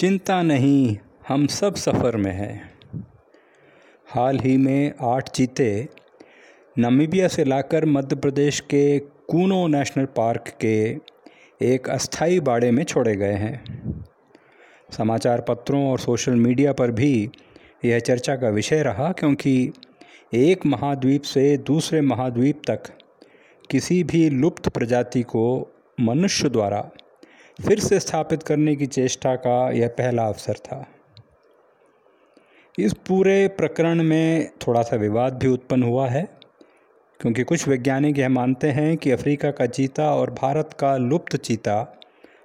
चिंता नहीं, हम सब सफ़र में हैं। हाल ही में आठ चीते नामीबिया से लाकर मध्य प्रदेश के कूनो नेशनल पार्क के एक अस्थाई बाड़े में छोड़े गए हैं। समाचार पत्रों और सोशल मीडिया पर भी यह चर्चा का विषय रहा, क्योंकि एक महाद्वीप से दूसरे महाद्वीप तक किसी भी लुप्त प्रजाति को मनुष्य द्वारा फिर से स्थापित करने की चेष्टा का यह पहला अवसर था। इस पूरे प्रकरण में थोड़ा सा विवाद भी उत्पन्न हुआ है, क्योंकि कुछ वैज्ञानिक यह मानते हैं कि अफ्रीका का चीता और भारत का लुप्त चीता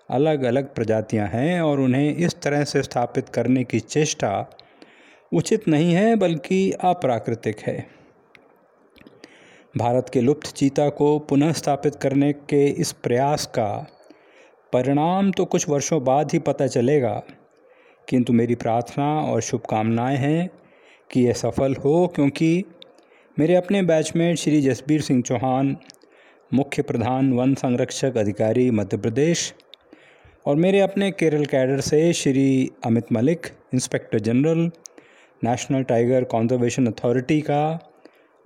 अलग अलग प्रजातियाँ हैं और उन्हें इस तरह से स्थापित करने की चेष्टा उचित नहीं है, बल्कि अप्राकृतिक है। भारत के लुप्त चीता को पुनः स्थापित करने के इस प्रयास का परिणाम तो कुछ वर्षों बाद ही पता चलेगा। किंतु मेरी प्रार्थना और शुभकामनाएँ हैं कि यह सफल हो, क्योंकि मेरे अपने बैचमेट श्री जसबीर सिंह चौहान, मुख्य प्रधान वन संरक्षक अधिकारी मध्य प्रदेश, और मेरे अपने केरल कैडर से Shri Amit Malik, inspector general, national tiger conservation authority का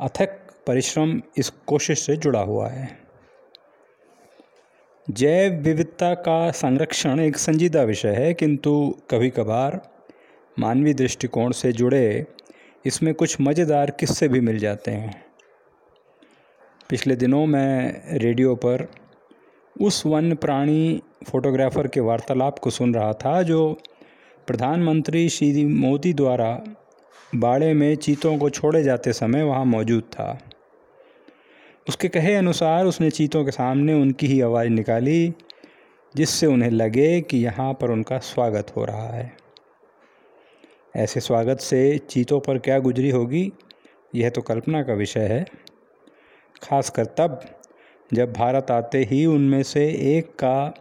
अथक परिश्रम इस कोशिश से जुड़ा हुआ है। जैव विविधता का संरक्षण एक संजीदा विषय है, किंतु कभी कभार मानवीय दृष्टिकोण से जुड़े इसमें कुछ मज़ेदार किस्से भी मिल जाते हैं। पिछले दिनों मैं रेडियो पर उस वन्य प्राणी फोटोग्राफ़र के वार्तालाप को सुन रहा था, जो प्रधानमंत्री श्री मोदी द्वारा बाड़े में चीतों को छोड़े जाते समय वहाँ मौजूद था। उसके कहे अनुसार उसने चीतों के सामने उनकी ही आवाज़ निकाली, जिससे उन्हें लगे कि यहाँ पर उनका स्वागत हो रहा है। ऐसे स्वागत से चीतों पर क्या गुजरी होगी? यह तो कल्पना का विषय है। खासकर तब, जब भारत आते ही उनमें से एक का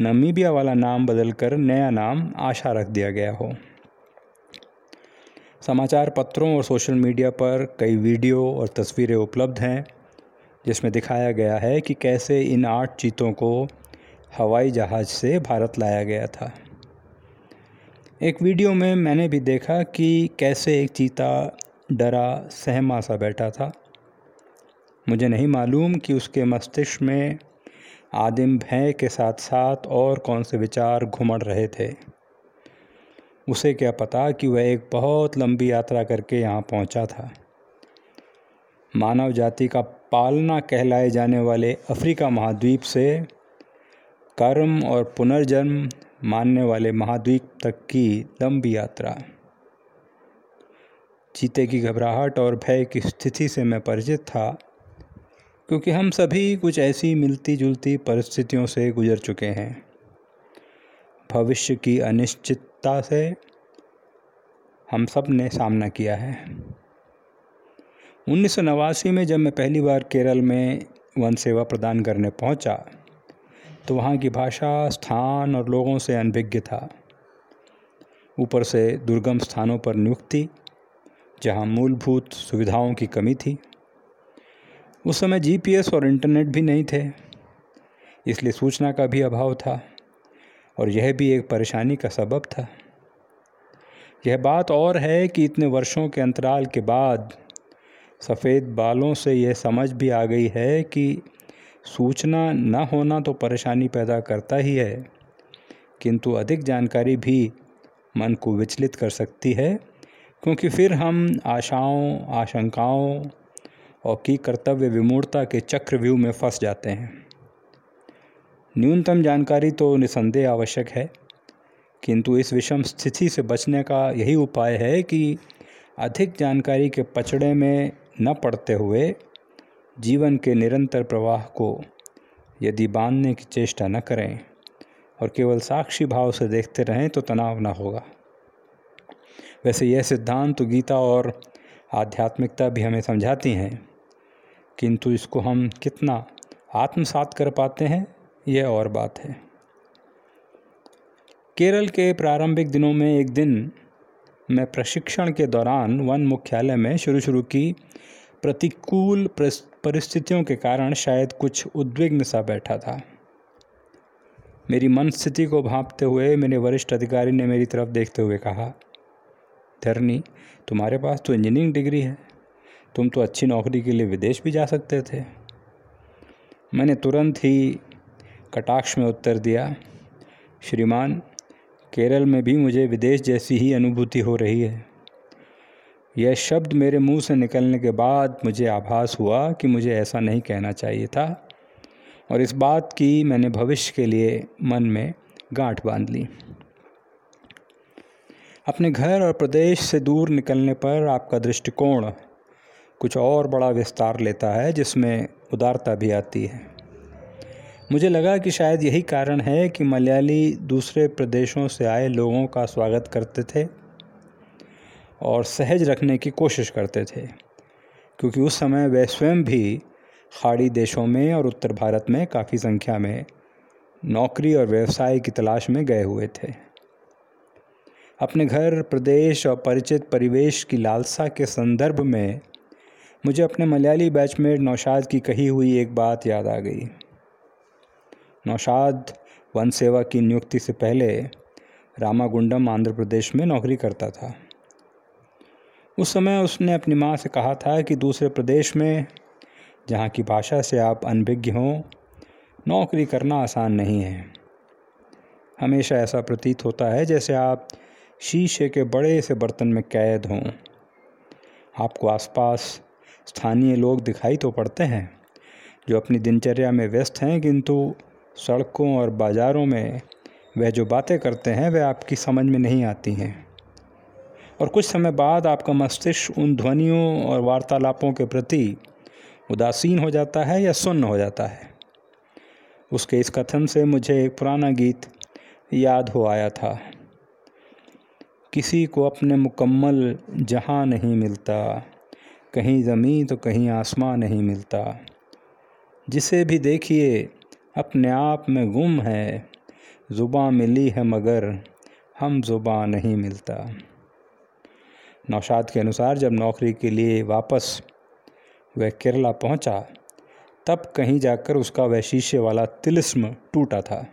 नमीबिया वाला नाम बदलकर नया नाम आशा रख दिया गया हो। समाचार पत्रों और सोशल मीडिया पर कई वीडियो और तस्वीरें उपलब्ध हैं। जिसमें दिखाया गया है कि कैसे इन आठ चीतों को हवाई जहाज़ से भारत लाया गया था। एक वीडियो में मैंने भी देखा कि कैसे एक चीता डरा, सहमा सा बैठा था। मुझे नहीं मालूम कि उसके मस्तिष्क में आदिम भय के साथ साथ और कौन से विचार घुमड़ रहे थे। उसे क्या पता कि वह एक बहुत लंबी यात्रा करके यहाँ पहुँचा था। मानव जाति का पालना कहलाए जाने वाले अफ्रीका महाद्वीप से कर्म और पुनर्जन्म मानने वाले महाद्वीप तक की लंबी यात्रा। चीते की घबराहट और भय की स्थिति से मैं परिचित था, क्योंकि हम सभी कुछ ऐसी मिलती जुलती परिस्थितियों से गुजर चुके हैं। भविष्य की अनिश्चितता से हम सबने सामना किया है। उन्नीस सौ नवासी में जब मैं पहली बार केरल में वन सेवा प्रदान करने पहुँचा, तो वहाँ की भाषा स्थान और लोगों से अनभिज्ञ था। ऊपर से दुर्गम स्थानों पर नियुक्ति जहाँ मूलभूत सुविधाओं की कमी थी। उस समय जीपीएस और इंटरनेट भी नहीं थे इसलिए सूचना का भी अभाव था और यह भी एक परेशानी का सबब था। यह बात और है कि इतने वर्षों के अंतराल के बाद सफ़ेद बालों से यह समझ भी आ गई है कि सूचना न होना तो परेशानी पैदा करता ही है। किंतु अधिक जानकारी भी मन को विचलित कर सकती है, क्योंकि फिर हम आशाओं, आशंकाओं और की कर्तव्य विमूर्ता के चक्रव्यूह में फंस जाते हैं। न्यूनतम जानकारी तो निसंदेह आवश्यक है, किंतु इस विषम स्थिति से बचने का यही उपाय है कि अधिक जानकारी के पचड़े में न पड़ते हुए जीवन के निरंतर प्रवाह को यदि बांधने की चेष्टा न करें और केवल साक्षी भाव से देखते रहें तो तनाव न होगा। वैसे यह सिद्धांत तो गीता और आध्यात्मिकता भी हमें समझाती हैं। किंतु इसको हम कितना आत्मसात कर पाते हैं, यह और बात है। केरल के प्रारंभिक दिनों में एक दिन मैं प्रशिक्षण के दौरान वन मुख्यालय में शुरू शुरू की। प्रतिकूल परिस्थितियों के कारण शायद कुछ उद्विग्न सा बैठा था। मेरी मन स्थिति को भांपते हुए मेरे वरिष्ठ अधिकारी ने मेरी तरफ़ देखते हुए कहा, धरनी, तुम्हारे पास तो इंजीनियरिंग डिग्री है। तुम तो अच्छी नौकरी के लिए विदेश भी जा सकते थे। मैंने तुरंत ही कटाक्ष में उत्तर दिया, श्रीमान केरल में भी मुझे विदेश जैसी ही अनुभूति हो रही है। यह शब्द मेरे मुँह से निकलने के बाद मुझे आभास हुआ कि मुझे ऐसा नहीं कहना चाहिए था और इस बात की मैंने भविष्य के लिए मन में गांठ बाँध ली। अपने घर और प्रदेश से दूर निकलने पर आपका दृष्टिकोण कुछ और बड़ा विस्तार लेता है जिसमें उदारता भी आती है। मुझे लगा कि शायद यही कारण है कि मलयाली दूसरे प्रदेशों से आए लोगों का स्वागत करते थे और सहज रखने की कोशिश करते थे, क्योंकि उस समय वे स्वयं भी खाड़ी देशों में और उत्तर भारत में काफ़ी संख्या में नौकरी और व्यवसाय की तलाश में गए हुए थे। अपने घर, प्रदेश और परिचित परिवेश की लालसा के संदर्भ में मुझे अपने मलयाली बैचमेट नौशाद की कही हुई एक बात याद आ गई। नौशाद वन सेवा की नियुक्ति से पहले रामागुंडम आंध्र प्रदेश में नौकरी करता था। उस समय उसने अपनी माँ से कहा था कि दूसरे प्रदेश में, जहाँ की भाषा से आप अनभिज्ञ हों, नौकरी करना आसान नहीं है। हमेशा ऐसा प्रतीत होता है जैसे आप शीशे के बड़े से बर्तन में कैद हों। आपको आसपास स्थानीय लोग दिखाई तो पड़ते हैं, जो अपनी दिनचर्या में व्यस्त हैं, किंतु सड़कों और बाज़ारों में वह जो बातें करते हैं, वह आपकी समझ में नहीं आती हैं। और कुछ समय बाद आपका मस्तिष्क उन ध्वनियों और वार्तालापों के प्रति उदासीन हो जाता है या सुन्न हो जाता है। उसके इस कथन से मुझे एक पुराना गीत याद हो आया था। किसी को अपने मुकम्मल जहाँ नहीं मिलता, कहीं ज़मीन तो कहीं आसमां नहीं मिलता। जिसे भी देखिए अपने आप में गुम है। ज़ुबान मिली है मगर हम ज़ुबान नहीं मिलता। नौशाद के अनुसार जब नौकरी के लिए वापस वह केरला पहुँचा, तब कहीं जाकर उसका वह शीशे वाला तिलिस्म टूटा था।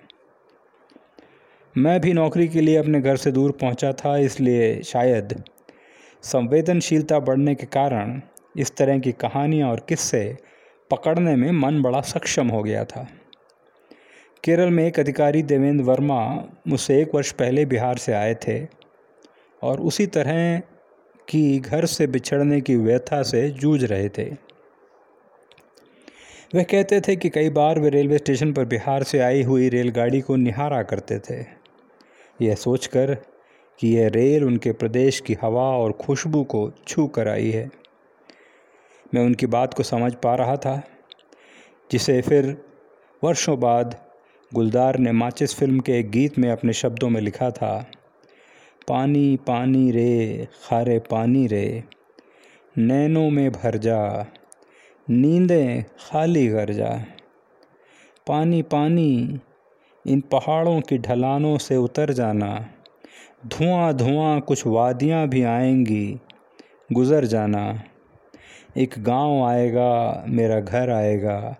मैं भी नौकरी के लिए अपने घर से दूर पहुँचा था इसलिए शायद संवेदनशीलता बढ़ने के कारण इस तरह की कहानियाँ और किस्से पकड़ने में मन बड़ा सक्षम हो गया था। केरल में एक अधिकारी देवेंद्र वर्मा मुझसे एक वर्ष पहले बिहार से आए थे और उसी तरह की घर से बिछड़ने की व्यथा से जूझ रहे थे। वह कहते थे कि कई बार वे रेलवे स्टेशन पर बिहार से आई हुई रेलगाड़ी को निहारा करते थे। यह सोचकर कि यह रेल उनके प्रदेश की हवा और खुशबू को छू कर आई है। मैं उनकी बात को समझ पा रहा था, जिसे फिर वर्षों बाद गुलदार ने माचिस फ़िल्म के एक गीत में अपने शब्दों में लिखा था, पानी पानी रे, खारे पानी रे, नैनों में भर जा, नींदें खाली कर जा। पानी पानी, इन पहाड़ों की ढलानों से उतर जाना, धुआँ धुआँ, कुछ वादियाँ भी आएँगी, गुज़र जाना। एक गाँव आएगा, मेरा घर आएगा,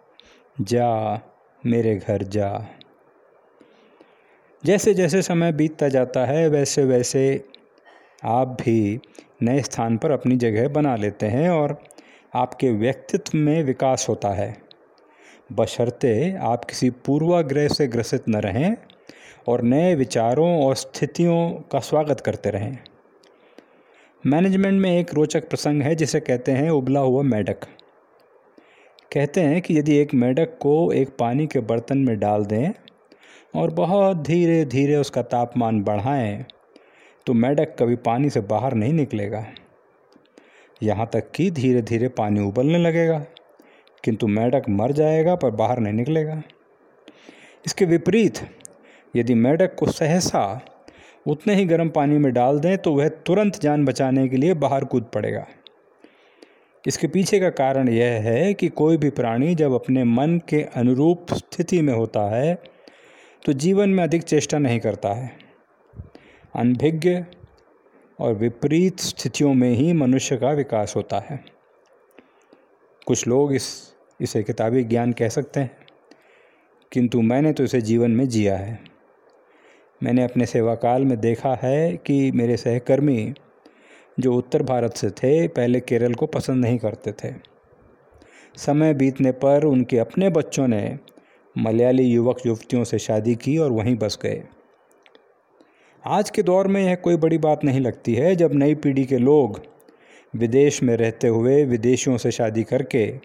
जा, मेरे घर जा। जैसे जैसे समय बीतता जाता है, वैसे वैसे आप भी नए स्थान पर अपनी जगह बना लेते हैं और आपके व्यक्तित्व में विकास होता है। बशर्ते आप किसी पूर्वाग्रह से ग्रसित न रहें और नए विचारों और स्थितियों का स्वागत करते रहें। मैनेजमेंट में एक रोचक प्रसंग है जिसे कहते हैं उबला हुआ मेढक। कहते हैं कि यदि एक मेढक को एक पानी के बर्तन में डाल दें और बहुत धीरे धीरे उसका तापमान बढ़ाएँ तो मेढक कभी पानी से बाहर नहीं निकलेगा। यहाँ तक कि धीरे धीरे पानी उबलने लगेगा, किंतु मेढक मर जाएगा पर बाहर नहीं निकलेगा। इसके विपरीत, यदि मेढक को सहसा उतने ही गर्म पानी में डाल दें तो वह तुरंत जान बचाने के लिए बाहर कूद पड़ेगा। इसके पीछे का कारण यह है कि कोई भी प्राणी जब अपने मन के अनुरूप स्थिति में होता है तो जीवन में अधिक चेष्टा नहीं करता है। अनभिज्ञ और विपरीत स्थितियों में ही मनुष्य का विकास होता है। कुछ लोग इस, इसे किताबी ज्ञान कह सकते हैं, किंतु मैंने तो इसे जीवन में जिया है। मैंने अपने सेवा काल में देखा है कि मेरे सहकर्मी जो उत्तर भारत से थे, पहले केरल को पसंद नहीं करते थे। समय बीतने पर उनके अपने बच्चों ने मलयाली युवक युवतियों से शादी की और वहीं बस गए। आज के दौर में यह कोई बड़ी बात नहीं लगती है जब नई पीढ़ी के लोग विदेश में रहते हुए विदेशियों से शादी करके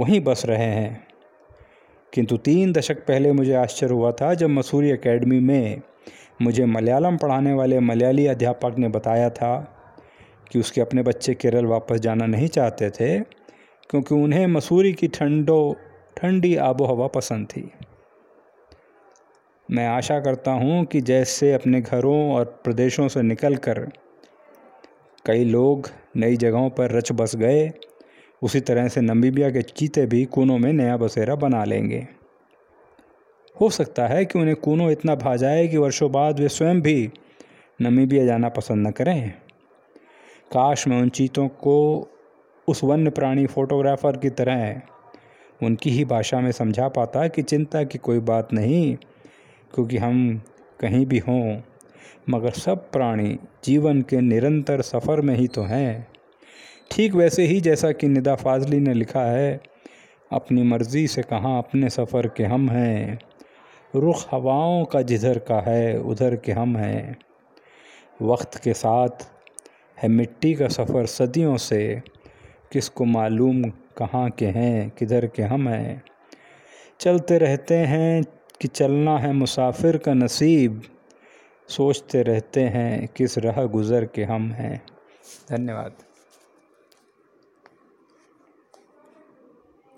वहीं बस रहे हैं। किंतु तीन दशक पहले मुझे आश्चर्य हुआ था जब मसूरी एकेडमी में मुझे मलयालम पढ़ाने वाले मलयाली अध्यापक ने बताया था कि उसके अपने बच्चे केरल वापस जाना नहीं चाहते थे, क्योंकि उन्हें मसूरी की ठंडो ठंडी आबो हवा पसंद थी। मैं आशा करता हूँ कि जैसे अपने घरों और प्रदेशों से निकलकर कई लोग नई जगहों पर रच बस गए, उसी तरह से नमीबिया के चीते भी कूनों में नया बसेरा बना लेंगे। हो सकता है कि उन्हें कूनो इतना भा जाए कि वर्षों बाद वे स्वयं भी नमीबिया जाना पसंद न करें। काश मैं उन चीतों को उस वन्य प्राणी फोटोग्राफर की तरह उनकी ही भाषा में समझा पाता कि चिंता की कोई बात नहीं, क्योंकि हम कहीं भी हों, मगर सब प्राणी जीवन के निरंतर सफ़र में ही तो हैं। ठीक वैसे ही जैसा कि निदा फाजली ने लिखा है, अपनी मर्ज़ी से कहाँ अपने सफ़र के हम हैं। रुख हवाओं का जिधर का है, उधर के हम हैं। वक्त के साथ है मिट्टी का सफ़र सदियों से, किसको मालूम कहाँ के हैं, किधर के हम हैं। चलते रहते हैं कि चलना है मुसाफिर का नसीब। सोचते रहते हैं किस राह गुज़र के हम हैं। धन्यवाद।